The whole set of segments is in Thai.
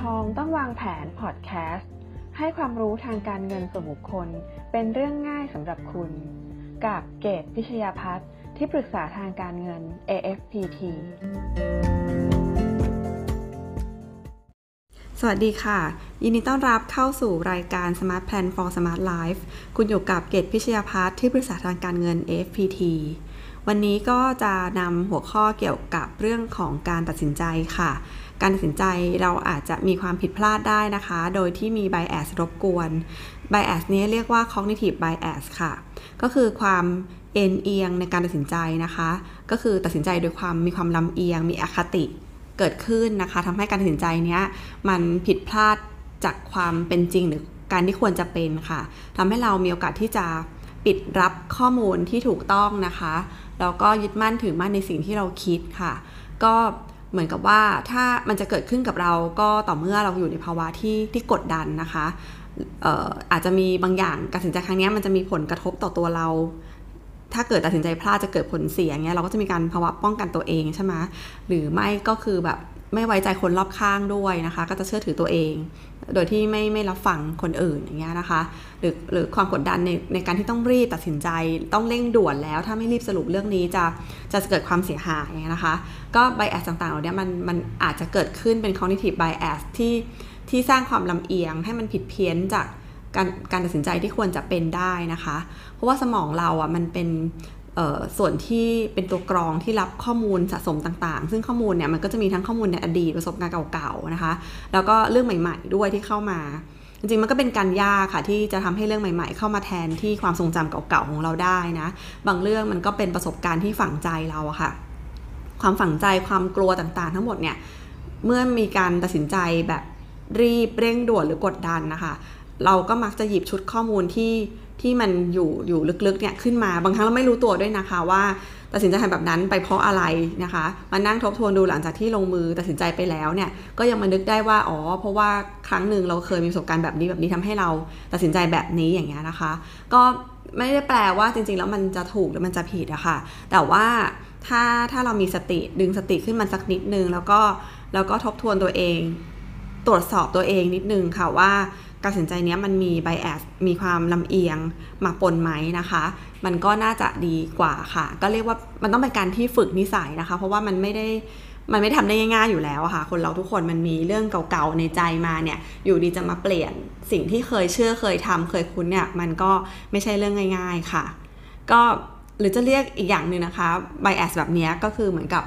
ทองต้องวางแผนพอดแคสต์ให้ความรู้ทางการเงินส่วนบุคคล เป็นเรื่องง่ายสำหรับคุณ กับเกตพิชยาพัฒน์ที่ปรึกษาทางการเงิน AFPT สวัสดีค่ะ ยินดีต้อนรับเข้าสู่รายการ Smart Plan for Smart Life คุณอยู่กับเกตพิชยาพัฒน์ที่ปรึกษาทางการเงิน AFPT วันนี้ก็จะนำหัวข้อเกี่ยวกับเรื่องของการตัดสินใจค่ะ การตัดสินใจเราอาจจะมีความผิดพลาดได้นะคะ โดยที่มี bias รบกวน bias นี้เรียกว่า cognitive bias ค่ะ ก็คือความเอ็นเอียงในการตัดสินใจนะคะ ก็คือตัดสินใจโดยความมีความลำเอียง มีอคติเกิดขึ้นนะคะทำให้การตัดสินใจเนี้ยมันผิดพลาดจากความเป็นจริงหรือการที่ควรจะเป็นค่ะทำให้เรามีโอกาสที่จะปิดรับข้อมูลที่ถูกต้องนะคะ แล้วก็ยึดมั่นถือมั่นในสิ่งที่เราคิดค่ะ ก็เหมือนกับว่าถ้ามันจะเกิดขึ้นกับเราก็ต่อเมื่อเราอยู่ในภาวะที่ที่กดดันนะคะอาจจะมีบางอย่างการตัดสินใจครั้งนี้มันจะมีผลกระทบต่อตัวเรา ถ้าเกิดตัดสินใจพลาดจะเกิดผลเสียเงี้ยเราก็จะมีการภาวะป้องกันตัวเองใช่ไหมหรือไม่ก็คือแบบ ไม่ไว้ใจคนรอบข้างด้วยนะคะ ก็จะเชื่อถือตัวเอง โดยที่ไม่ไม่รับฟังคนอื่นอย่างเงี้ยนะคะ หรือหรือความกดดันในในการที่ต้องรีบตัดสินใจต้องเร่งด่วนแล้ว ถ้าไม่รีบสรุปเรื่องนี้จะจะเกิดความเสียหายนะคะ ก็ไบแอสต่างๆเหล่านี้มันมันอาจจะเกิดขึ้นเป็น cognitive bias ที่ที่สร้างความลำเอียงให้มันผิดเพี้ยนจากการการตัดสินใจที่ควรจะเป็นได้นะคะ เพราะว่าสมองเราอะมันเป็น ส่วนที่เป็นตัวกรองที่รับข้อมูลสะสมต่างๆ ซึ่งข้อมูลเนี่ยมันก็จะมีทั้งข้อมูลในอดีตประสบการณ์เก่าๆนะคะ แล้วก็เรื่องใหม่ ๆ ด้วยที่เข้ามา จริงๆ มันก็เป็นการยากค่ะที่จะทำให้เรื่องใหม่ ๆ เข้ามาแทนที่ความทรงจำเก่าๆของเราได้นะ บางเรื่องมันก็เป็นประสบการณ์ที่ฝังใจเราอะค่ะ ความฝังใจความกลัวต่างๆ ทั้งหมดเนี่ย เมื่อมีการตัดสินใจแบบรีบเร่งด่วนหรือกดดันนะคะ เราก็มักจะหยิบชุดข้อมูลที่ ที่มันอยู่อยู่ลึกๆเนี่ยขึ้นมาบางครั้งเราไม่รู้ตัวด้วยนะคะว่าตัดสินใจทำแบบนั้นไปเพราะอะไรนะคะมานั่งทบทวนดูหลังจากที่ลงมือตัดสินใจไปแล้วเนี่ยก็ยังมานึกได้ว่าอ๋อเพราะว่าครั้งหนึ่งเราเคยมีประสบการณ์แบบนี้แบบนี้ทำให้เราตัดสินใจแบบนี้อย่างเงี้ยนะคะ ก็ไม่ได้แปลว่าจริงๆ แล้วมันจะถูกหรือมันจะผิดอะคะ่ะแต่ว่าถ้าถ้าเรามีสติดึงสติขึ้นมาสักนิดนึง แล้วก็แล้วก็ทบทวนตัวเอง ตรวจสอบตัวเองนิดนึงค่ะว่า การตัดสินใจนี้มันมีไบแอสมีความลำเอียงมาปนไหมนะคะ มันก็น่าจะดีกว่าค่ะ ก็เรียกว่ามันต้องเป็นการที่ฝึกนิสัยนะคะ เพราะว่ามันไม่ได้มันไม่ทำได้ง่ายๆอยู่แล้วค่ะ คนเราทุกคนมันมีเรื่องเก่าๆในใจมาเนี่ย อยู่ดีจะมาเปลี่ยนสิ่งที่เคยเชื่อเคยทำเคยคุ้นเนี่ย มันก็ไม่ใช่เรื่องง่าย ๆค่ะ ก็หรือจะเรียกอีกอย่างหนึ่งนะคะไบแอสแบบนี้ก็คือเหมือนกับ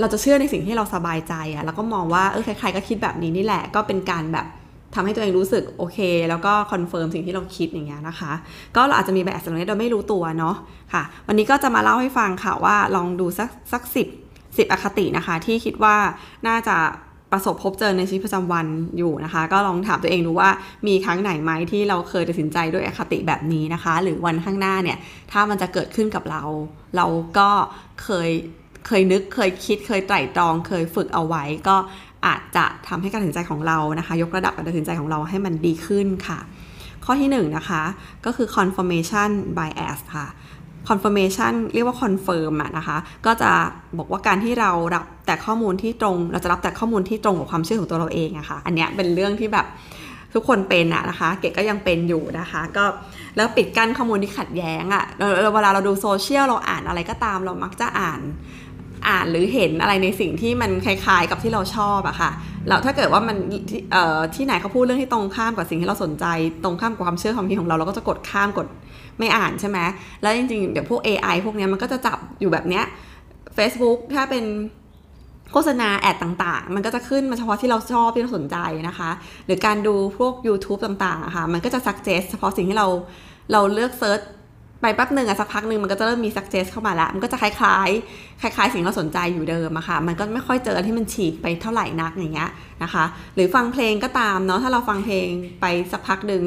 เราจะเชื่อในสิ่งที่เราสบายใจอะแล้วก็มองว่าเออใครๆก็คิดแบบนี้นี่แหละ ก็เป็นการแบบ ทำให้ตัวเองรู้สึกโอเค แล้วก็ confirm สิ่งที่เราคิดอย่างเงี้ยนะคะ ก็เราอาจจะมีแบบตรงนี้โดยไม่รู้ตัวเนาะค่ะ วันนี้ก็จะมาเล่าให้ฟังค่ะว่าลองดูสักสักสิบสิบอคตินะคะ ที่คิดว่าน่าจะประสบพบเจอในชีวิตประจำวันอยู่นะคะ ก็ลองถามตัวเองดูว่ามีครั้งไหนไหมที่เราเคยตัดสินใจด้วยอคติแบบนี้นะคะ หรือวันข้างหน้าเนี่ย ถ้ามันจะเกิดขึ้นกับเรา เราก็เคยเคยนึกเคยคิดเคยไตร่ตรอง เคยฝึกเอาไว้ ก็ อาจจะทำให้การตัดสินใจของเรานะคะ ยกระดับการตัดสินใจของเราให้มันดีขึ้นค่ะ ข้อที่1นนะคะก็คือ confirmation bias ค่ะ confirmation เรียกว่า confirm อะนะคะ ก็จะบอกว่าการที่เรารับแต่ข้อมูลที่ตรง เราจะรับแต่ข้อมูลที่ตรงกับความเชื่อของตัวเราเองอะคะ่ะ อันนี้เป็นเรื่องที่แบบทุกคนเป็นอะนะคะ เกดก็ยังเป็นอยู่นะคะ ก็แล้วปิดกั้นข้อมูลที่ขัดแย้งอะเวลาเราดูโซเชียลเราอ่านอะไรก็ตามเรามักจะอ่าน อ่านหรือเห็นอะไรในสิ่งที่มันคล้ายๆ กับที่เราชอบอะค่ะแล้วถ้าเกิดว่ามันที่ไหนเขาพูดเรื่องที่ตรงข้ามกับสิ่งที่เราสนใจ ตรงข้ามกับความเชื่อความคิดของเราเราก็จะกดข้ามกดไม่อ่านใช่ไหมแล้วจริงๆเดี๋ยวพวก AI พวกนี้มันก็จะจับอยู่แบบเนี้ย Facebook ถ้าเป็นโฆษณาแอดต่างๆ มันก็จะขึ้นมาเฉพาะที่เราชอบที่เราสนใจนะคะ หรือการดูพวก YouTube ต่างๆค่ะ มันก็จะ suggest เฉพาะสิ่งที่เราเราเลือกเซิร์ช ไปแป๊บหนึ่งอะสักพักหนึ่งมันก็จะเริ่มมี success เข้ามาแล้วมันก็จะคล้ายๆ คล้าย ๆ สิ่งเราสนใจอยู่เดิมอะค่ะ มันก็ไม่ค่อยเจอที่มันฉีกไปเท่าไหร่นักอย่างเงี้ยนะคะ หรือฟังเพลงก็ตามเนาะถ้าเราฟังเพลงไปสักพักหนึ่ง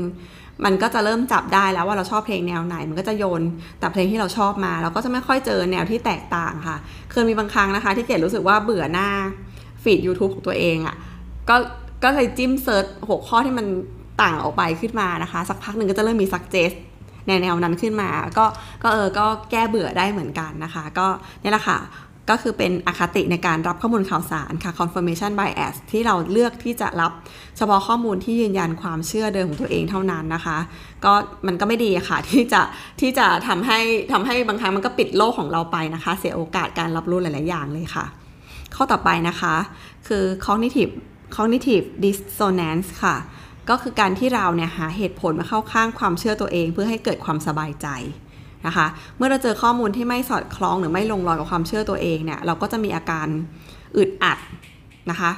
มันก็จะเริ่มจับได้แล้วว่าเราชอบเพลงแนวไหน มันก็จะโยนแต่เพลงที่เราชอบมา เราก็จะไม่ค่อยเจอแนวที่แตกต่างค่ะเคยมีบางครั้งนะคะ ที่เกดรู้สึกว่าเบื่อหน้าฟีด YouTube ของตัวเองอะก็ก็เลยจิ้มเซิร์ชหกข้อที่มันต่างออกไปขึ้นมานะคะ สักพักหนึ่งก็จะเริ่มมี suggest ใน แนวนั้นขึ้นมา ก็ก็เออก็แก้เบื่อได้เหมือนกันนะคะ ก็นี่แหละค่ะก็คือเป็นอคติในการรับข้อมูลข่าวสารค่ะ confirmation bias ที่เราเลือกที่จะรับเฉพาะข้อมูลที่ยืนยันความเชื่อเดิมของตัวเองเท่านั้นนะคะ ก็มันก็ไม่ดีค่ะที่จะที่จะทำให้ทำให้บางครั้งมันก็ปิดโลกของเราไปนะคะ เสียโอกาสการรับรู้หลาย ๆ อย่างเลยค่ะ ข้อต่อไปนะคะ คือ cognitive cognitive dissonance ค่ะ ก็คือการที่เราเนี่ยหาเหตุผลมาเข้าข้างความเชื่อตัวเอง เพื่อให้เกิดความสบายใจนะคะ เมื่อเราเจอข้อมูลที่ไม่สอดคล้องหรือไม่ลงรอยกับความเชื่อตัวเองเนี่ยเราก็จะมีอาการอึดอัดนะคะ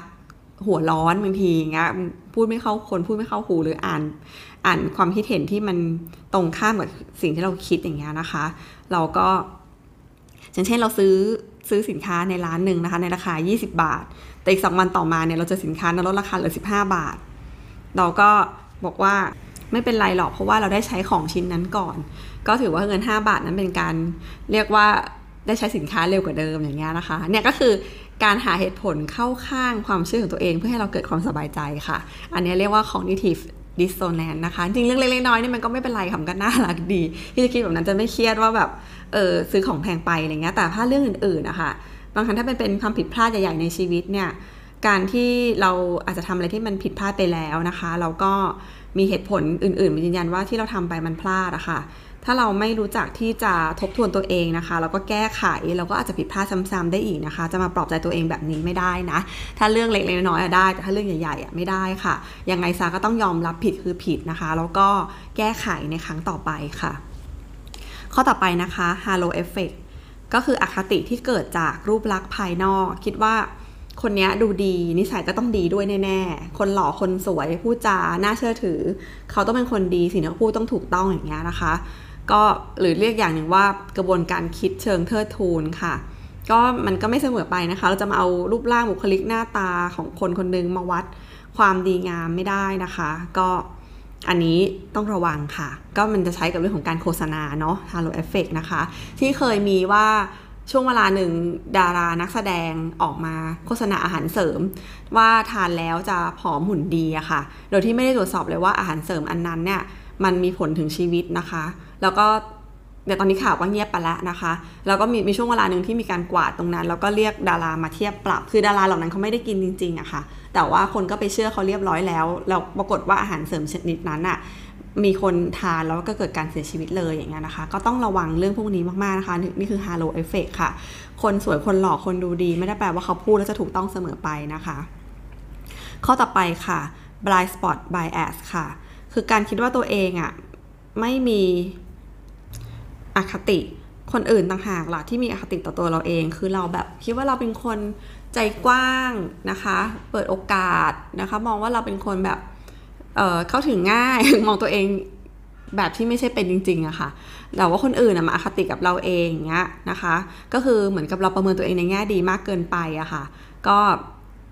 หัวร้อนบางทีเงี้ยพูดไม่เข้าคนพูดไม่เข้าหูหรืออ่านอ่านความคิดเห็นที่มันตรงข้ามกับสิ่งที่เราคิดอย่างเงี้ยนะคะ เราก็อย่างเช่นเราซื้อซื้อสินค้าในร้านหนึ่งนะคะในราคา 20 บาท แต่อีกสองวันต่อมาเนี่ยเราจอสินค้านั้นลดราคาเหลือ 15 บาท เราก็บอกว่าไม่เป็นไรหรอกเพราะว่าเราได้ใช้ของชิ้นนั้นก่อน ก็ถือว่าเงิน 5 บาทนั้นเป็นการเรียกว่าได้ใช้สินค้าเร็วกว่าเดิมอย่างเงี้ยนะคะเนี่ยก็คือการหาเหตุผลเข้าข้างความเชื่อของตัวเองเพื่อให้เราเกิดความสบายใจค่ะ อันนี้เรียกว่า cognitive dissonance นะคะ จริงเรื่องเล็กๆน้อยๆนี่มันก็ไม่เป็นไรค่ะมันก็น่ารักดี ที่จะคิดแบบนั้นจะไม่เครียดว่าแบบเออซื้อของแพงไปอะไรเงี้ยแต่ถ้าเรื่องอื่นๆนะคะบางครั้งถ้าเป็นเป็นความผิดพลาดใหญ่ๆในชีวิตเนี่ย การที่เราอาจจะทำอะไรที่มันผิดพลาดไปแล้วนะคะ เราก็มีเหตุผลอื่นๆมายืนยันว่าที่เราทำไปมันพลาดอะคะ่ะ ถ้าเราไม่รู้จักที่จะทบทวนตัวเองนะคะ แล้วก็แก้ไขเราก็อาจจะผิดพลาดซ้ำๆได้อีกนะคะ จะมาปลอบใจตัวเองแบบนี้ไม่ได้นะ ถ้าเรื่องเล็กๆน้อยๆได้ แต่ถ้าเรื่องใหญ่ๆไม่ได้ค่ะ ยังไงซาก็ต้องยอมรับผิดคือผิดนะคะ แล้วก็แก้ไขในครั้งต่อไปค่ะ ข้อต่อไปนะคะ halo effect ก็คืออคติที่เกิดจากรูปลักษณ์ภายนอก คิดว่า คนนี้ดูดีนิสัยก็ต้องดีด้วยแน่ๆ คนหล่อคนสวยพูดจาน่าเชื่อถือ เขาต้องเป็นคนดีสิ่งที่เขาพูดต้องถูกต้องอย่างเงี้ยนะคะ ก็หรือเรียกอย่างหนึ่งว่ากระบวนการคิดเชิงเทิดทูนค่ะ ก็มันก็ไม่เสมอไปนะคะ เราจะมาเอารูปร่างบุคลิกหน้าตาของคนคนนึงมาวัดความดีงามไม่ได้นะคะ ก็อันนี้ต้องระวังค่ะ ก็มันจะใช้กับเรื่องของการโฆษณาเนาะ halo effect นะคะ ที่เคยมีว่า ช่วงเวลาหนึ่งดารานักแสดงออกมาโฆษณาอาหารเสริม ว่าทานแล้วจะผอมหุ่นดีอะค่ะ โดยที่ไม่ได้ตรวจสอบเลยว่าอาหารเสริมอันนั้นเนี่ยมันมีผลถึงชีวิตนะคะ แล้วก็เดี๋ยวตอนนี้ข่าวก็เงียบไปแล้วนะคะ แล้วก็มีมีช่วงเวลาหนึ่งที่มีการกวาดตรงนั้น แล้วก็เรียกดารามาเทียบปรับ คือดาราเหล่านั้นเขาไม่ได้กินจริงๆอะค่ะ แต่ว่าคนก็ไปเชื่อเขาเรียบร้อยแล้ว แล้วปรากฏว่าอาหารเสริมชนิดนั้นอะ มีคนทานแล้วก็เกิดการเสียชีวิตเลยอย่างเงี้ยนะคะ ก็ต้องระวังเรื่องพวกนี้มาก ๆ นะคะ นี่คือ halo effect ค่ะ คนสวยคนหล่อคนดูดี ไม่ได้แปลว่าเขาพูดแล้วจะถูกต้องเสมอไปนะคะ ข้อต่อไปค่ะ blind spot bias ค่ะ คือการคิดว่าตัวเองอะ่ะ ไม่มีอคติคนอื่นต่างหากล่ะที่มีอคติต่อตัวเราเอง คือเราแบบคิดว่าเราเป็นคนใจกว้างนะคะ เปิดโอกาสนะคะ มองว่าเราเป็นคนแบบ เเข้าถึงง่าย มองตัวเองแบบที่ไม่ใช่เป็นจริงๆอะค่ะแต่ว่าคนอื่นมาอคติกับเราเองเงี้ยนะคะ ก็คือเหมือนกับเราประเมินตัวเองในแง่ดีมากเกินไปอะค่ะ ก็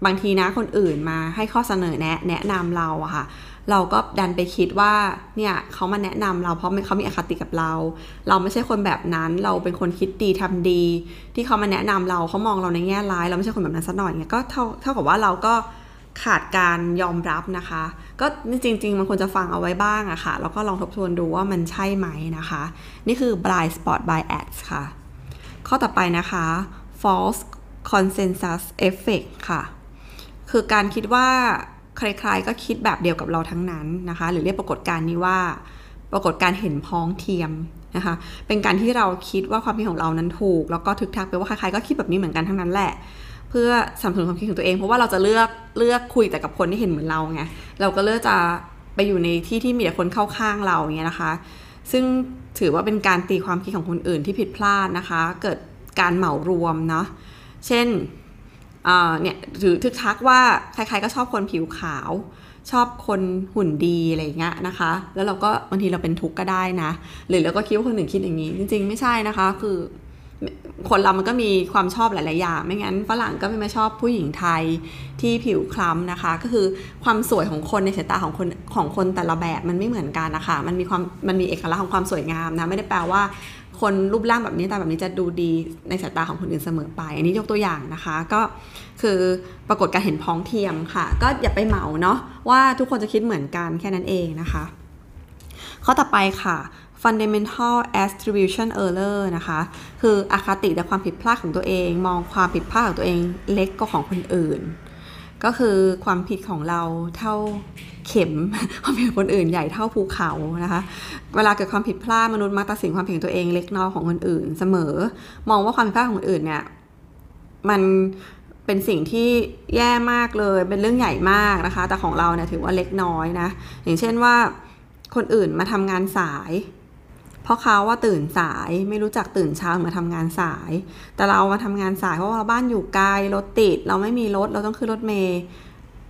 บางทีนะคนอื่นมาให้ข้อเสนอแนะแนะนำเราอะค่ะ เราก็ดันไปคิดว่าเนี่ยเขามาแนะนำเราเพราะเขามีอคติกับเรา เราไม่ใช่คนแบบนั้นเราเป็นคนคิดดีทำดี ที่เขามาแนะนำเราเขามองเราในแง่ร้าย เราไม่ใช่คนแบบนั้นซะหน่อยเงี้ยก็เท่าเท่ากับว่าเราก็ ขาดการยอมรับนะคะ ก็จริง ๆ มันควรจะฟังเอาไว้บ้างอะค่ะ แล้วก็ลองทบทวนดูว่ามันใช่ไหมนะคะ นี่คือ blind spot bias ค่ะ ข้อต่อไปนะคะ false consensus effect ค่ะ คือการคิดว่าใครๆก็คิดแบบเดียวกับเราทั้งนั้นนะคะ หรือเรียกปรากฏการณ์นี้ว่า ปรากฏการเห็นพ้องเทียมนะคะ เป็นการที่เราคิดว่าความคิดของเรานั้นถูก แล้วก็ทึกทักไปว่าใครๆก็คิดแบบนี้เหมือนกันทั้งนั้นแหละ เพื่อสนับสนุนความคิดของตัวเอง เพราะว่าเราจะเลือกเลือกคุยแต่กับคนที่เห็นเหมือนเราไงเราก็เลือกจะไปอยู่ในที่ที่มีแต่คนเข้าข้างเราอย่างเงี้ยนะคะ ซึ่งถือว่าเป็นการตีความคิดของคนอื่นที่ผิดพลาดนะคะ เกิดการเหมารวมเนาะเช่นเนี่ยถือทึกทักว่าใครๆก็ชอบคนผิวขาว ชอบคนหุ่นดีอะไรเงี้ยนะคะ แล้วเราก็บางทีเราเป็นทุกข์ก็ได้นะ หรือเราก็คิดว่าคนอื่นคิดอย่างนี้ จริงๆ ไม่ใช่นะคะ คือ คนเรามันก็มีความชอบหลาย ๆ อย่าง ไม่งั้นฝรั่งก็ไม่มาชอบผู้หญิงไทยที่ผิวคล้ำนะคะ ก็คือความสวยของคนในสายตาของคนของคนแต่ละแบบมันไม่เหมือนกันนะคะ มันมีความมันมีเอกลักษณ์ของความสวยงามนะ ไม่ได้แปลว่า คนรูปร่างแบบนี้ตาแบบนี้จะดูดีในสายตาของคนอื่นเสมอไป อันนี้ยกตัวอย่างนะคะ ก็คือปรากฏการเห็นพ้องเทียมค่ะ ก็อย่าไปเหมาเนาะว่าทุกคนจะคิดเหมือนกันแค่นั้นเองนะคะ ข้อต่อไปค่ะ fundamental attribution error นะคะ คืออคติแต่ความผิดพลาดของตัวเอง มองความผิดพลาดของตัวเองเล็กกว่าของคนอื่น ก็คือความผิดของเราเท่าเข็มความผิดคนอื่นใหญ่เท่าภูเขานะคะ เวลาเกิดความผิดพลาดมนุษย์มักตัดสินความผิดของตัวเองเล็กน้อยของคนอื่น เสมอ มองว่าความผิดพลาดของคนอื่นเนี่ยมันเป็นสิ่งที่แย่มากเลย เป็นเรื่องใหญ่มากนะคะ แต่ของเราเนี่ยถือว่าเล็กน้อยนะ อย่างเช่นว่าคนอื่นมาทำงานสาย เพราะเขาว่าตื่นสายไม่รู้จักตื่นเช้ามาทำงานสาย แต่เรามาทำงานสายเพราะว่าเราบ้านอยู่ไกลรถติด เราไม่มีรถเราต้องขึ้นรถเมย์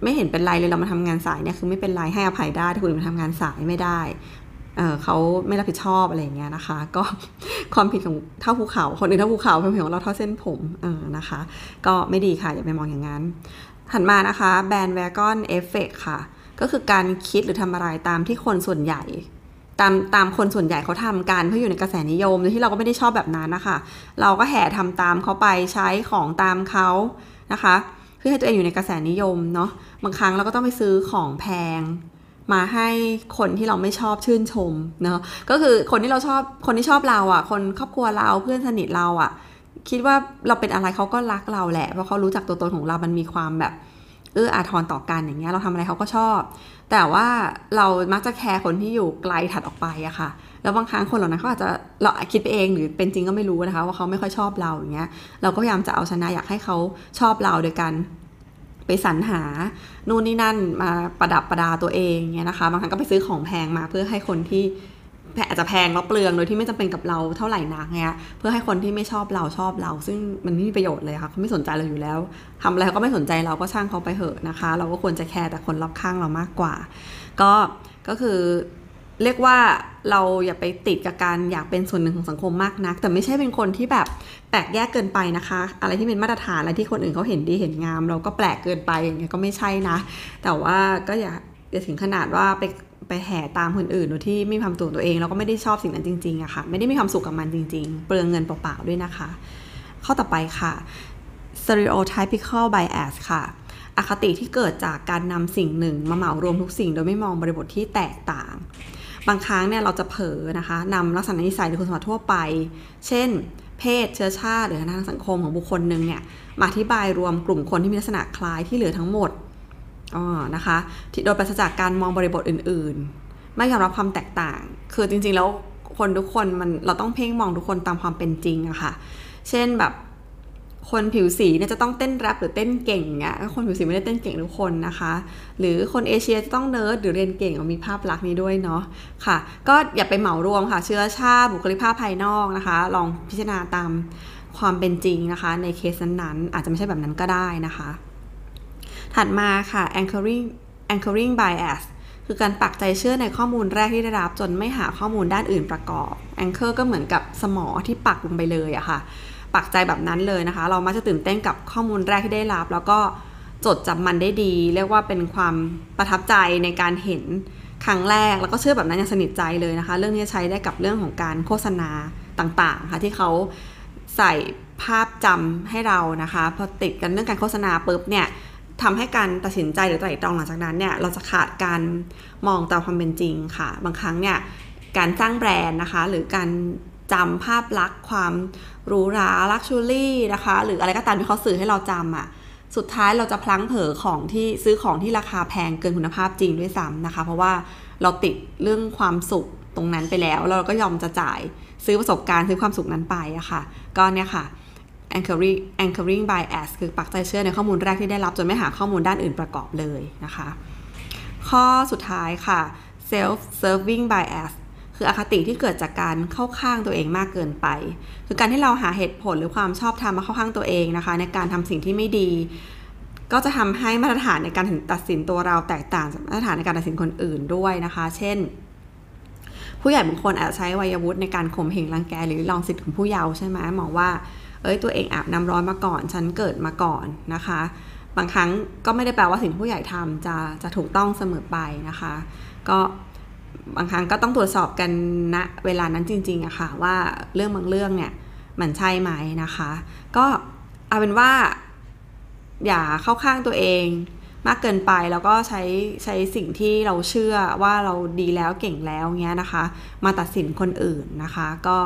ไม่เห็นเป็นไรเลยเรามาทำงานสายเนี่ยคือไม่เป็นไรให้อภัยได้ถ้าคุณมาทำงานสายไม่ได้เเขาไม่รับผิดชอบอะไรอย่างเงี้ยนะคะ ก็ความผิดของเท่าภูเขา คนอื่นเท่าภูเขาความผิดของเราเท่าเส้นผมเออนะคะ ก็ไม่ดีค่ะอย่าไปมองอย่างนั้นถัดมานะคะแบรนด์แวกอนเอฟเฟกค่ะ ก็คือการคิดหรือทำอะไรตามที่คนส่วนใหญ่ ตามตามคนส่วนใหญ่เขาทำกันเพื่ออยู่ในกระแสนิยมโดยที่เราก็ไม่ได้ชอบแบบนั้นนะคะ เราก็แห่ทำตามเขาไปใช้ของตามเขานะคะ เพื่อให้ตัวเองอยู่ในกระแสนิยมเนาะบางครั้งเราก็ต้องไปซื้อของแพง มาให้คนที่เราไม่ชอบชื่นชมเนาะก็คือคนที่เราชอบคนที่ชอบเราอะ่ะ คนครอบครัวเราเพื่อนสนิทเราอะ่ะ คิดว่าเราเป็นอะไรเขาก็รักเราแหละเพราะเขารู้จักตัวตนของเรา มันมีความแบบเอออาทรต่อกันอย่างเงี้ยเราทำอะไรเขาก็ชอบ แต่ว่าเรามักจะแคร์คนที่อยู่ไกลถัดออกไปอะค่ะ แล้วบางครั้งคนเหล่านั้นเขาอาจจะเราคิดไปเองหรือเป็นจริงก็ไม่รู้นะคะ ว่าเขาไม่ค่อยชอบเราอย่างเงี้ย เราก็พยายามจะเอาชนะอยากให้เขาชอบเราโดยการไปสรรหานู่นนี่นั่นมาประดับประดาตัวเองเงี้ยนะคะ บางครั้งก็ไปซื้อของแพงมาเพื่อให้คนที่ อาจจะแพงแล้วเปลืองโดยที่ไม่จำเป็นกับเราเท่าไหร่นักเงี้ยเพื่อให้คนที่ไม่ชอบเราชอบเรา ซึ่งมันไม่มีประโยชน์เลยค่ะเขาไม่สนใจเราอยู่แล้วทำอะไรเขาก็ไม่สนใจเราก็ช่างเขาไปเหอะนะคะ เราก็ควรจะแคร์แต่คนรอบข้างเรามากกว่า ก็ก็คือเรียกว่าเราอย่าไปติดกับการอยากเป็นส่วนหนึ่งของสังคมมากนัก แต่ไม่ใช่เป็นคนที่แบบแปลกแยกเกินไปนะคะ อะไรที่เป็นมาตรฐานอะไรที่คนอื่นเขาเห็นดีเห็นงาม เราก็แปลกเกินไปอย่างเงี้ยก็ไม่ใช่นะ แต่ว่าก็อย่าอย่าถึงขนาดว่าไป ไปแห่ตามคนอื่นโดยที่ไม่มีความตัวตัวเองแล้วก็ไม่ได้ชอบสิ่งนั้นจริงๆอะค่ะ ไม่ได้มีความสุขกับมันจริง ๆ เปลืองเงินเปล่าๆด้วยนะคะ ข้อต่อไปค่ะ stereotypical bias ค่ะ อคติที่เกิดจากการนำสิ่งหนึ่งมาเหมารวมทุกสิ่ง โดยไม่มองบริบทที่แตกต่าง บางครั้งเนี่ยเราจะเผลอนะคะนำลักษณะนิสัยหรือคุณสมบัติทั่วไป เช่น เพศ เชื้อชาติ หรือทางสังคมของบุคคลหนึ่งเนี่ยมาอธิบายรวมกลุ่มคนที่มีลักษณะคล้ายที่เหลือทั้งหมด อ๋อนะคะโดยปราศจากการมองบริบทอื่น ๆ ไม่ยอมรับความแตกต่าง คือจริง ๆ แล้วคนทุกคนมันเราต้องเพ่งมองทุกคนตามความเป็นจริงอะคะ่ะ เช่นแบบคนผิวสีเนี่ยจะต้องเต้นแรปหรือเต้นเก่งเงี้ยคนผิวสีไม่ได้เต้นเก่งทุกคนนะคะ หรือคนเอเชียจะต้องเนิร์ดหรือเรียนเก่งมีภาพลักษณ์นี้ด้วยเนาะค่ะ ก็อย่าไปเหมารวมค่ะ เชื้อชาติบุคลิกภาพภายนอกนะคะ ลองพิจารณาตามความเป็นจริงนะคะ ในเคสนั้นๆอาจจะไม่ใช่แบบนั้นก็ได้นะคะ ถัดมาค่ะ anchoring anchoring bias คือการปักใจเชื่อในข้อมูลแรกที่ได้รับจนไม่หาข้อมูลด้านอื่นประกอบ anchor ก็เหมือนกับสมอที่ปักลงไปเลยอะค่ะ ปักใจแบบนั้นเลยนะคะ เรามักจะตื่นเต้นกับข้อมูลแรกที่ได้รับ แล้วก็จดจำมันได้ดี เรียกว่าเป็นความประทับใจในการเห็นครั้งแรกแล้วก็เชื่อแบบนั้นอย่างสนิทใจเลยนะคะ เรื่องนี้ใช้ได้กับเรื่องของการโฆษณาต่างๆค่ะที่เขาใส่ภาพจำให้เรานะคะ พอติดกันเรื่องการโฆษณาปุ๊บเนี่ย ทำให้การตัดสินใจหรือไตร่ตรองหลังจากนั้นเนี่ยเราจะขาดการมองตามความเป็นจริงค่ะ บางครั้งเนี่ยการสร้างแบรนด์นะคะ หรือการจำภาพลักษณ์ความหรูหราลักชูรี่นะคะ หรืออะไรก็ตามที่เขาสื่อให้เราจำอะ่ะสุดท้ายเราจะพลั้งเผลอของที่ซื้อของที่ราคาแพงเกินคุณภาพจริงด้วยซ้ำนะคะ เพราะว่าเราติดเรื่องความสุขตรงนั้นไปแล้ว เราก็ยอมจะจ่ายซื้อประสบการณ์ซื้อความสุขนั้นไปอะคะ่ะก็เนี่ยค่ะ anchoring anchoring bias คือปักใจเชื่อในข้อมูลแรกที่ได้รับจนไม่หาข้อมูลด้านอื่นประกอบเลยนะคะ ข้อสุดท้ายค่ะ self serving bias คืออคติที่เกิดจากการเข้าข้างตัวเองมากเกินไป คือการที่เราหาเหตุผลหรือความชอบธรรมมาเข้าข้างตัวเองนะคะ ในการทำสิ่งที่ไม่ดี ก็จะทำให้มาตรฐานในการตัดสินตัวเราแตกต่างจากมาตรฐานในการตัดสินคนอื่นด้วยนะคะ เช่น ผู้ใหญ่บางคนอาจจะใช้วัยวุฒิในการข่มเหงรังแกหรือลองสิทธิ์ของผู้เยาว์ใช่ไหมมองว่า เอ้ยตัวเองอาบน้ำร้อนมาก่อน ฉันเกิดมาก่อนนะคะ บางครั้งก็ไม่ได้แปลว่าสิ่งผู้ใหญ่ทำจะจะถูกต้องเสมอไปนะคะ ก็บางครั้งก็ต้องตรวจสอบกันณนะเวลานั้นจริงๆอะค่ะว่าเรื่องบางเรื่องเนี่ยมันใช่ไหมนะคะ ก็เอาเป็นว่า อย่าเข้าข้างตัวเองมากเกินไปแล้วก็ใช้ใช้สิ่งที่เราเชื่อว่าเราดีแล้วเก่งแล้วเงี้ยนะคะ มาตัดสินคนอื่นนะคะ ก็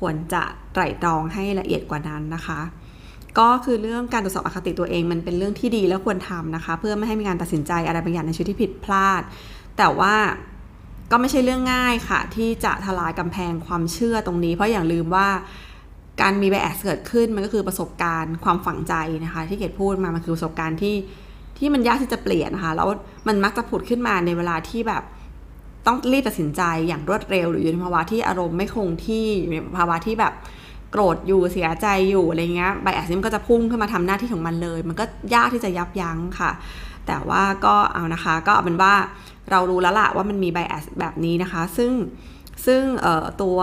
ควรจะไตร่ตรองให้ละเอียดกว่านั้นนะคะ ก็คือเรื่องการตรวจสอบอคติตัวเองมันเป็นเรื่องที่ดีแล้วควรทำนะคะ เพื่อไม่ให้มีการตัดสินใจอะไรบางอย่างในชีวิตที่ผิดพลาด แต่ว่าก็ไม่ใช่เรื่องง่ายค่ะ ที่จะทลายกำแพงความเชื่อตรงนี้ เพราะอย่าลืมว่าการมีไบแอสเกิดขึ้นมันก็คือประสบการณ์ความฝังใจนะคะ ที่เกดพูดมามันคือประสบการณ์ที่ที่มันยากที่จะเปลี่ยนนะคะแล้วมันมักจะผุดขึ้นมาในเวลาที่แบบ ต้องรีบตัดสินใจอย่างรวดเร็ว หรืออยู่ในภาวะที่อารมณ์ไม่คงที่อยู่ในภาวะที่แบบโกรธอยู่เสียใจอยู่อะไรเงี้ยไบแอสนี่มันก็จะพุ่งขึ้นมาทำหน้าที่ของมันเลย มันก็ยากที่จะยับยั้งค่ะ แต่ว่าก็เอานะคะก็เอาเป็นว่าเรารู้แล้วล่ะว่ามันมีไบแอสแบบนี้นะคะ ซึ่งซึ่งตัว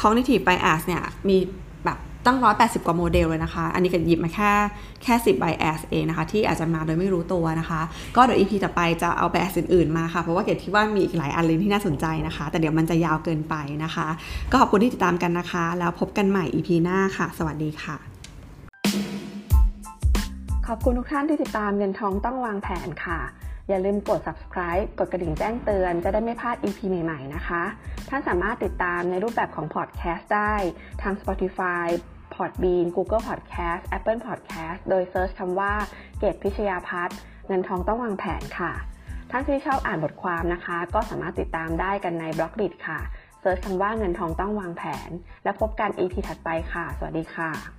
cognitive bias เนี่ยมี ตั้ง 180 กว่าโมเดลเลยนะคะ อันนี้ก็หยิบมาแค่แค่ 10 bias เองนะคะ ที่อาจจะมาโดยไม่รู้ตัวนะคะ ก็เดี๋ยว EP ต่อไปจะเอา bias อื่นๆมาค่ะ เพราะว่าเกดคิดว่ามีอีกหลายอันเลยที่น่าสนใจนะคะ แต่เดี๋ยวมันจะยาวเกินไปนะคะ ก็ขอบคุณที่ติดตามกันนะคะ แล้วพบกันใหม่ EP หน้าค่ะ สวัสดีค่ะ ขอบคุณทุกท่านที่ติดตามเงินทองต้องวางแผนค่ะอย่าลืมกด subscribe กดกระดิ่งแจ้งเตือนจะได้ไม่พลาด EP ใหม่ ๆ นะคะ ท่านสามารถติดตามในรูปแบบของ podcast ได้ทาง Spotify Podbean Google Podcast Apple Podcast โดย search คำว่าเกตพิชยาพัฒน์เงินทองต้องวางแผนค่ะ ท่านที่ชอบอ่านบทความนะคะ ก็สามารถติดตามได้กันใน Blockdit ค่ะ search คำว่าเงินทองต้องวางแผน และพบกัน EP ถัดไปค่ะ สวัสดีค่ะ